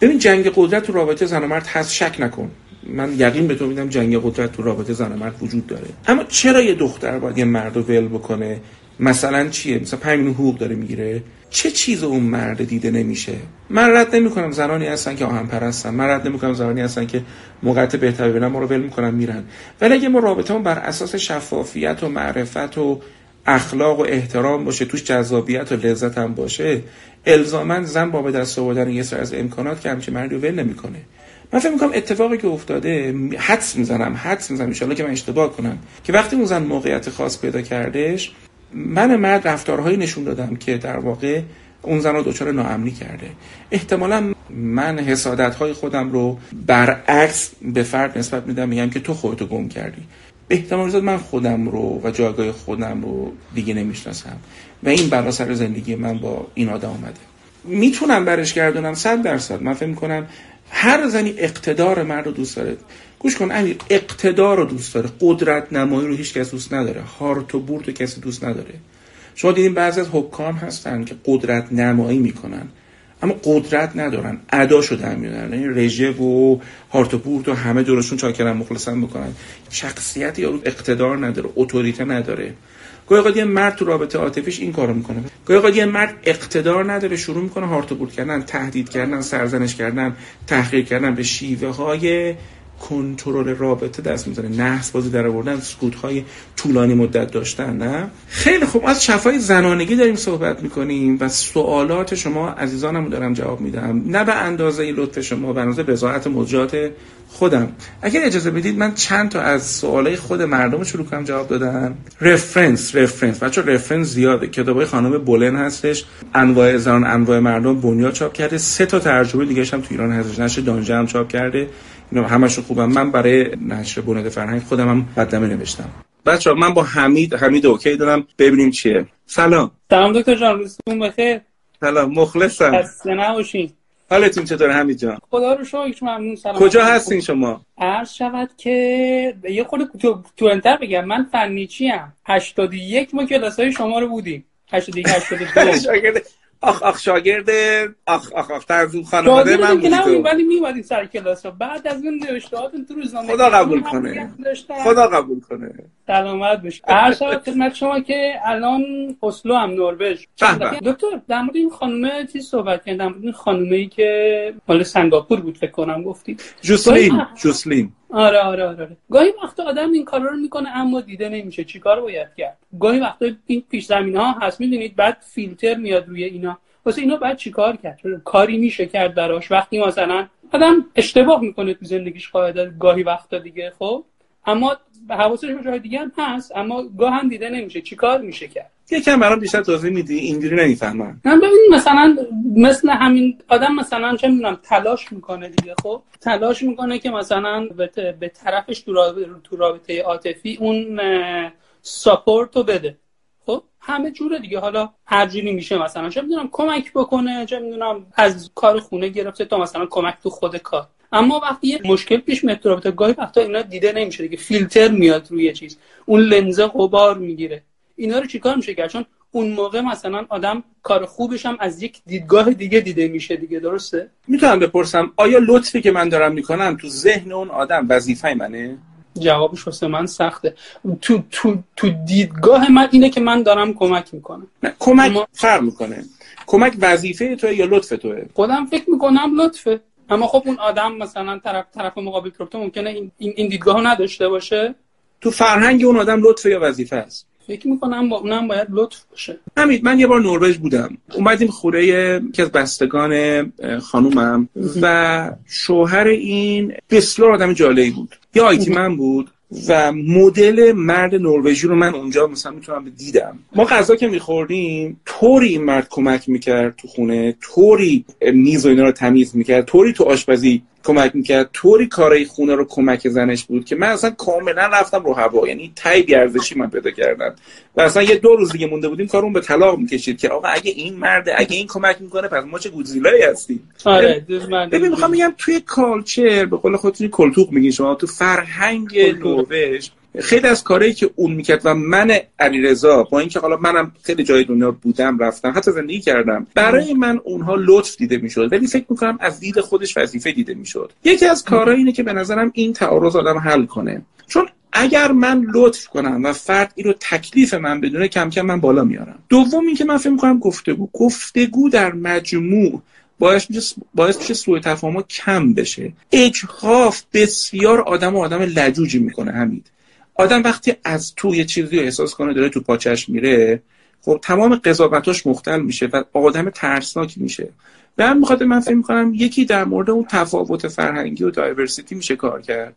Speaker 1: ببین جنگ قدرت تو رابطه زن و مرد هست. شک نکن. من یقین به تو میدم جنگ قدرت تو رابطه زن و مرد وجود داره. اما چرا یه دختر باید یه مرد رو ول بکنه؟ مثلا چیه؟ مثلا 5 میلیون حقوق داره می‌گیره. چه چیز اون مرد دیده نمیشه؟ من رد نمی‌کنم زنانی هستن که آهن پرستن من رد نمی‌کنم زنانی هستن که موقعیت بهتر ببینن. ما رو ول می‌کنن میرن. ولی اگه ما رابطه بر اساس شفافیت و معرفت و اخلاق و احترام باشه توش جذابیت و لذت هم باشه الزاما زن با به دست آوردن یه سر از امکانات که همچین مردی ول نمی‌کنه. من فکر می‌کنم اتفاقی که افتاده حدس می‌زنم حدس می‌زنم ان که من اشتباه کنم که وقتی اون زن موقعیت خاص پیدا کردش من مرد رفتارهایی نشون دادم که در واقع اون زن رو دچار ناامنی کرده. احتمالا من حسادت های خودم رو برعکس به فرد نسبت میدم میگم که تو خودتو گم کردی. به احتمال زیاد من خودم رو و جایگاه خودم رو دیگه نمی‌شناسم و این بلا سر زندگی من با این آدم آمده می‌تونم برش گردونم صد درصد. من فکر می‌کنم هر زنی اقتدار مرد رو دوست داره. گوش کن امیر اقتدار رو دوست داره. قدرت نمایی رو هیچ کس دوست نداره. هارت و بورت کسی دوست نداره. شما دیدین بعضی از حکام هستن که قدرت نمایی می‌کنن اما قدرت ندارن. اداشو در میارن یعنی رژه و هارت و پورت و همه دورشون چاکرن مخلصن بکنن شخصیت یا اقتدار نداره اتوریته نداره. گاهی اوقات یه مرد تو رابطه عاطفیش این کارو می‌کنه. گاهی اوقات یه مرد اقتدار نداره شروع می‌کنه هارت و پورت کردن تهدید کردن سرزنش کردن تحقیر کردن به شیوه های کنترل رابطه دست می‌زنه نحس بازی در آوردن سکوت های طولانی مدت داشتن نه؟ خیلی خوب. از شفای زنانگی داریم صحبت می‌کنیم و سوالات شما عزیزانم دارم جواب میدم. نه به اندازه لطف شما به اندازه بزاعت موجات خودم. اگر اجازه بدید من چند تا از سوالای خود مردم شروع کنم جواب دادن. رفرنس رفرنس بچه رفرنس زیاده. کتابای خانم بولن هستش. انواع زنان انواع مردم بنیاد چاپ کرده. سه تا ترجمه دیگه هم تو ایران هستش. نشه دانجه هم چاپ کرده. اینا همشون خوبم. من برای نشر بنیاد فرهنگ خودم هم مقدمه نوشتم. بچه من با حمید حمید اوکی دارم. ببینیم چیه. سلام.
Speaker 2: سلام دکتر جان روزتون بخیر.
Speaker 1: سلام مخلصم.
Speaker 2: خسته نباشین.
Speaker 1: حالتون چطور حمید جان؟
Speaker 2: خدا رو شکر ممنون سلام.
Speaker 1: کجا هستین شما؟
Speaker 2: عرض شود که یه خود تو تو انتر بگم من فنیچی ام؟ 81 ما کلاس های شما رو بودیم. 81 82
Speaker 1: آخ آخ شاگرد آخ آخ آخ تنظیم خانواده من
Speaker 2: بودی تو. ولی میومدی سر کلاس بعد از اون نوشتهاتون تو روزنامه
Speaker 1: خدا قبول کنه. خدا قبول کنه.
Speaker 2: سلامت باشی. هر شب خدمت شما که الان اسلو هم نروژ. دکتر در مورد این خانم چی صحبت کردم در مورد این خانومه که مال سنگاپور بود فکر کنم گفتی.
Speaker 1: جوسلین جوسلین.
Speaker 2: آره آره آره گاهی وقتا آدم این کارا رو می‌کنه اما دیده نمیشه. چیکار باید کرد؟ گاهی وقتا این پیش زمین ها هست. می‌دونید بعد فیلتر میاد روی اینا. واسه اینا بعد چیکار کرد؟ کاری میشه کرد براش. وقتی مثلا آدم اشتباه می‌کنه تو زندگیش قاعده گاهی وقتا دیگه خب. اما حواسش به جای دیگه هم هست اما گاه هم دیده نمیشه. چیکار میشه کرد؟
Speaker 1: یکم برام بیشتر توضیح میدی؟ اینجوری نمی‌فهمم.
Speaker 2: من ببین مثلا مثل همین آدم مثلا چه می‌دونم تلاش می‌کنه دیگه خب؟ تلاش می‌کنه که مثلا به طرفش تو رابطه, عاطفی اون ساپورت رو بده. خب؟ همه جوره دیگه. حالا هر میشه مثلا. چه می‌دونم کمک بکنه چه می‌دونم از کار خونه گرفته تا مثلا کمک تو خود کار. اما وقتی یه مشکل پیش میاد تو رابطه گاهی وقتا اینا دیده نمیشه دیگه. فیلتر میاد روی چیز. اون لنزه غبار می‌گیره. اینا رو چیکار میشه کرد چون اون موقع مثلا آدم کار خوبش هم از یک دیدگاه دیگه دیده میشه دیگه درسته؟
Speaker 1: می‌تونم بپرسم آیا لطفی که من دارم می‌کنم تو ذهن اون آدم وظیفه منه؟
Speaker 2: جوابش واسه من سخته. تو تو تو دیدگاه من اینه که من دارم کمک می‌کنم.
Speaker 1: نه کمک اما... فرق می‌کنه. کمک وظیفه توه یا لطف توه؟
Speaker 2: خودم فکر می‌کنم لطفه. اما خب اون آدم مثلا طرف طرف مقابل تو ممکنه این این دیدگاه نداشته باشه؟
Speaker 1: تو فرهنگ اون آدم لطفه یا وظیفه است؟
Speaker 2: فکر می‌کنم با اونم باید لطف باشه.
Speaker 1: همین من یه بار نروژ بودم. اومدیم خوره یکی از بستگان خانومم و شوهر این بسیار آدم جالبی بود. یه آیتی من بود و مدل مرد نروژی رو من اونجا مثلا می‌تونم دیدم. ما غذا که میخوردیم طوری این مرد کمک می‌کرد تو خونه طوری میز و اینا رو تمیز می‌کرد طوری تو آشپزی کمک می‌کرد. طوری کارای خونه رو کمک زنش بود که من اصلا کاملا رفتم رو هوا. یعنی تای بیارزشی من پیدا کردم. و اصلا یه دو روز دیگه مونده بودیم کارون به طلاق می‌کشید که آقا اگه این مرده اگه این کمک می‌کنه پس ما چه گوزیلایی هستیم؟
Speaker 2: آره
Speaker 1: ببین می‌خوام میگم توی کالچر به قول خودتون کلتوق میگین شما. تو فرهنگ نروژ خیلی از کارهایی که اون می‌کرد و من علیرضا با اینکه حالا منم خیلی جای دنیا بودم رفتم حتی زندگی کردم برای من اونها لطف دیده می‌شد. ولی فکر می‌کنم از دید خودش وظیفه دیده می‌شد. یکی از کارهایی اینه که به نظرم این تعارض آدم حل کنه. چون اگر من لطف کنم و فرد این رو تکلیف من بدونه کم کم من بالا میارم. دوم اینکه من فکر می‌کنم گفتگو گفتگو در مجموع باعث میشه باعث میشه سوء تفاهم کم بشه. اجحاف بسیار آدم و آدم لجوجی می‌کنه همین آدم وقتی از تو یه چیزی رو احساس کنه داره تو پاچش میره خب تمام قضاوتاش مختل میشه و آدم ترسناکی میشه. به هم می‌خواد من فکر می‌کنم یکی در مورد اون تفاوت فرهنگی و دایورسیتی میشه کار کرد.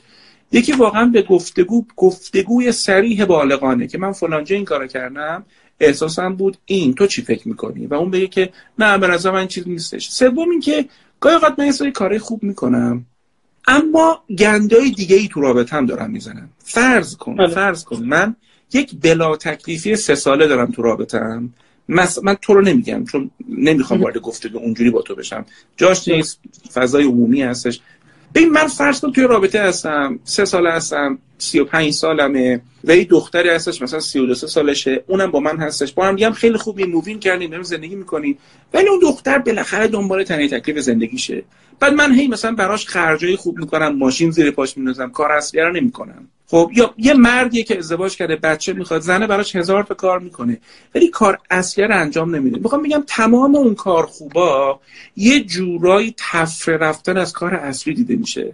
Speaker 1: یکی واقعا به گفتگو گفتگوی سریح بالغانه که من فلانجا این کارو کردم احساسم بود اینه تو چی فکر می‌کنی؟ و اون بگه که نه به نظر من چیز نیستش. سوم این که گاهی اوقات من یه خوب می‌کنم. اما گندای دیگه ای تو رابطم دارم می‌زنم فرض کن بله. فرض کن. من یک بلا تکلیفی سه ساله دارم تو رابطم من تو رو نمیگم چون نمی‌خوام وارد گفتگو اونجوری با تو بشم. جاش نیست فضای عمومی هستش. ببین من فرض کن توی رابطه هستم سه سال هستم. سی و پنج سالمه. و یه دختری هستش مثلا سی و دو سالشه. اونم با من هستش. با هم هم خیلی خوبی move in کردیم داریم زندگی می‌کنیم. ولی اون دختر بالاخره دنبال تنه تکلیف زندگیشه. بعد من هی مثلا براش خرجای خوب می‌کنم ماشین زیر پاش میندازم کار اصلی رو نمی‌کنم. خب یا یه مردیه که ازدواج کرده بچه می‌خواد زنه براش هزار تا کار می‌کنه. ولی کار اصلی رو انجام نمیده. می‌خوام بگم تمام اون کار خوبا یه جورایی تفره رفتن از کار اصلی دیده میشه.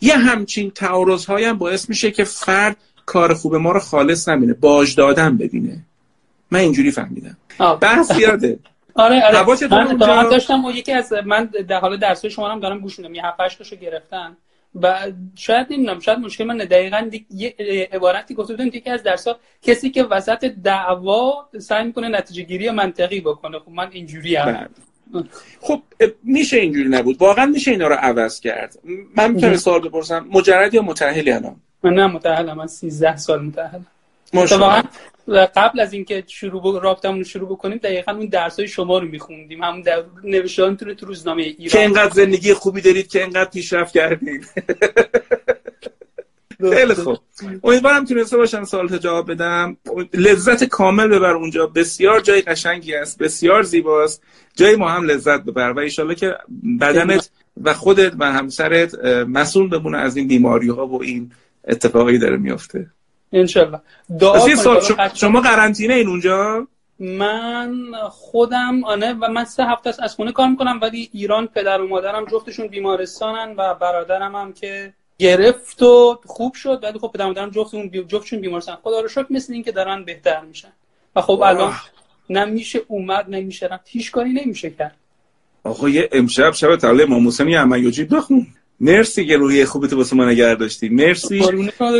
Speaker 1: یه همچین تعارض هم باعث میشه که فرد کار خوب ما رو خالص نبینه باج دادن ببینه. من اینجوری فهمیدم. بحث یاده
Speaker 2: آره آره. من داشتم و یکی از من در حال درس شما هم دارم گوش میدم. یه 7 8 تاشو گرفتن. و شاید نمی‌دونم شاید مشکل من دقیقا یه عبارتی گفته بودن یکی از درس‌ها کسی که وسط دعوا سعی می‌کنه نتیجه گیری منطقی بکنه. خب من اینجوری هم
Speaker 1: بله. خب میشه اینجوری نبود. واقعا میشه اینا رو عوض کرد. من می‌تونم سوال بپرسم. مجرد یا متأهلی الان؟
Speaker 2: من نه متأهلم. من 13 سال متأهلم. واقعا قبل از اینکه شروع رابطمون رو شروع بکنیم دقیقا اون درس های شما رو میخوندیم. همون در نوشتانتون تو روزنامه ایران
Speaker 1: که اینقدر زندگی خوبی دارید که اینقدر پیشرفت کردید. خیلی خوب. امیدوارم تونسته باشم سوالت جواب بدم. لذت کامل ببر اونجا. بسیار جای قشنگی است بسیار زیباست. جای ما هم لذت ببر و ایشالله که بدنت و خودت و همسرت مسئول بمونه از این بیماری ها و این اتفاقی داره میفته
Speaker 2: انشالله.
Speaker 1: شما قرنطینه این اونجا؟
Speaker 2: من خودم آنه و من سه هفته از خونه کار می‌کنم ولی ایران پدر و مادرم جفتشون بیمارستانن و برادرم هم که گرفت و خوب شد. ولی خب پدر و مادرم جفتشون جفتشون بیمارستان خدا رو شکر مثل این که دارن بهتر میشن. و خب الان نمیشه اومد نمیشه رفت. هیچ کاری نمیشه کرد.
Speaker 1: آقا یه امشب شب تولد امام حسین امیوجی. بخون. مرسی که روحی خوبت واسه من نگه داشتی. مرسی.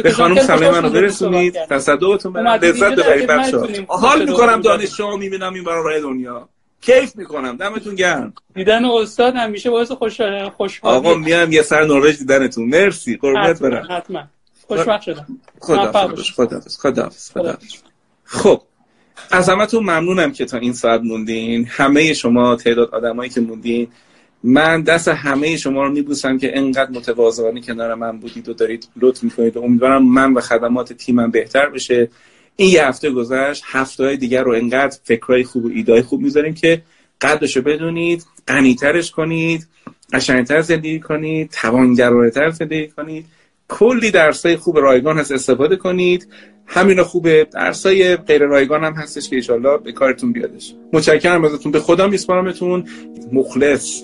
Speaker 1: به خانم سلام منو برسونید. تصدقتون برم. لذت ببرید بچه‌ها. حال می‌کنم دانشجو می‌بینم این برای دنیا. کیف می‌کنم. دمتون گرم.
Speaker 2: دیدن استاد همیشه باعث خوش خوشحالی.
Speaker 1: آقا میام یه سر نروژ دیدنتون. مرسی. قربونت برم.
Speaker 2: حتما. خوشبخت شدم.
Speaker 1: خدا خدا خدا. خدا خب از همتون ممنونم که تا این ساعت موندین. همه شما تعداد آدمایی که موندین. من دست همه شما رو میبوسم که انقدر متواضعانه کنار من بودید و دارید لطف می‌کنید و امیدوارم من و خدمات تیمم بهتر بشه. این یه هفته گذشت هفته های دیگر رو انقدر فکرهای خوب و ایدای خوب می‌ذاریم که قدرشو بدونید غنیترش کنید قشنگتر زندگی کنید توانگرانهتر زندگی کنید. کلی درسای خوب رایگان هست استفاده کنید. همین خوبه درسای غیر رایگان هم هستش که ایشالله به کارتون بیادش. متشکرم ازتون. به خدا میسپارمتون مخلص.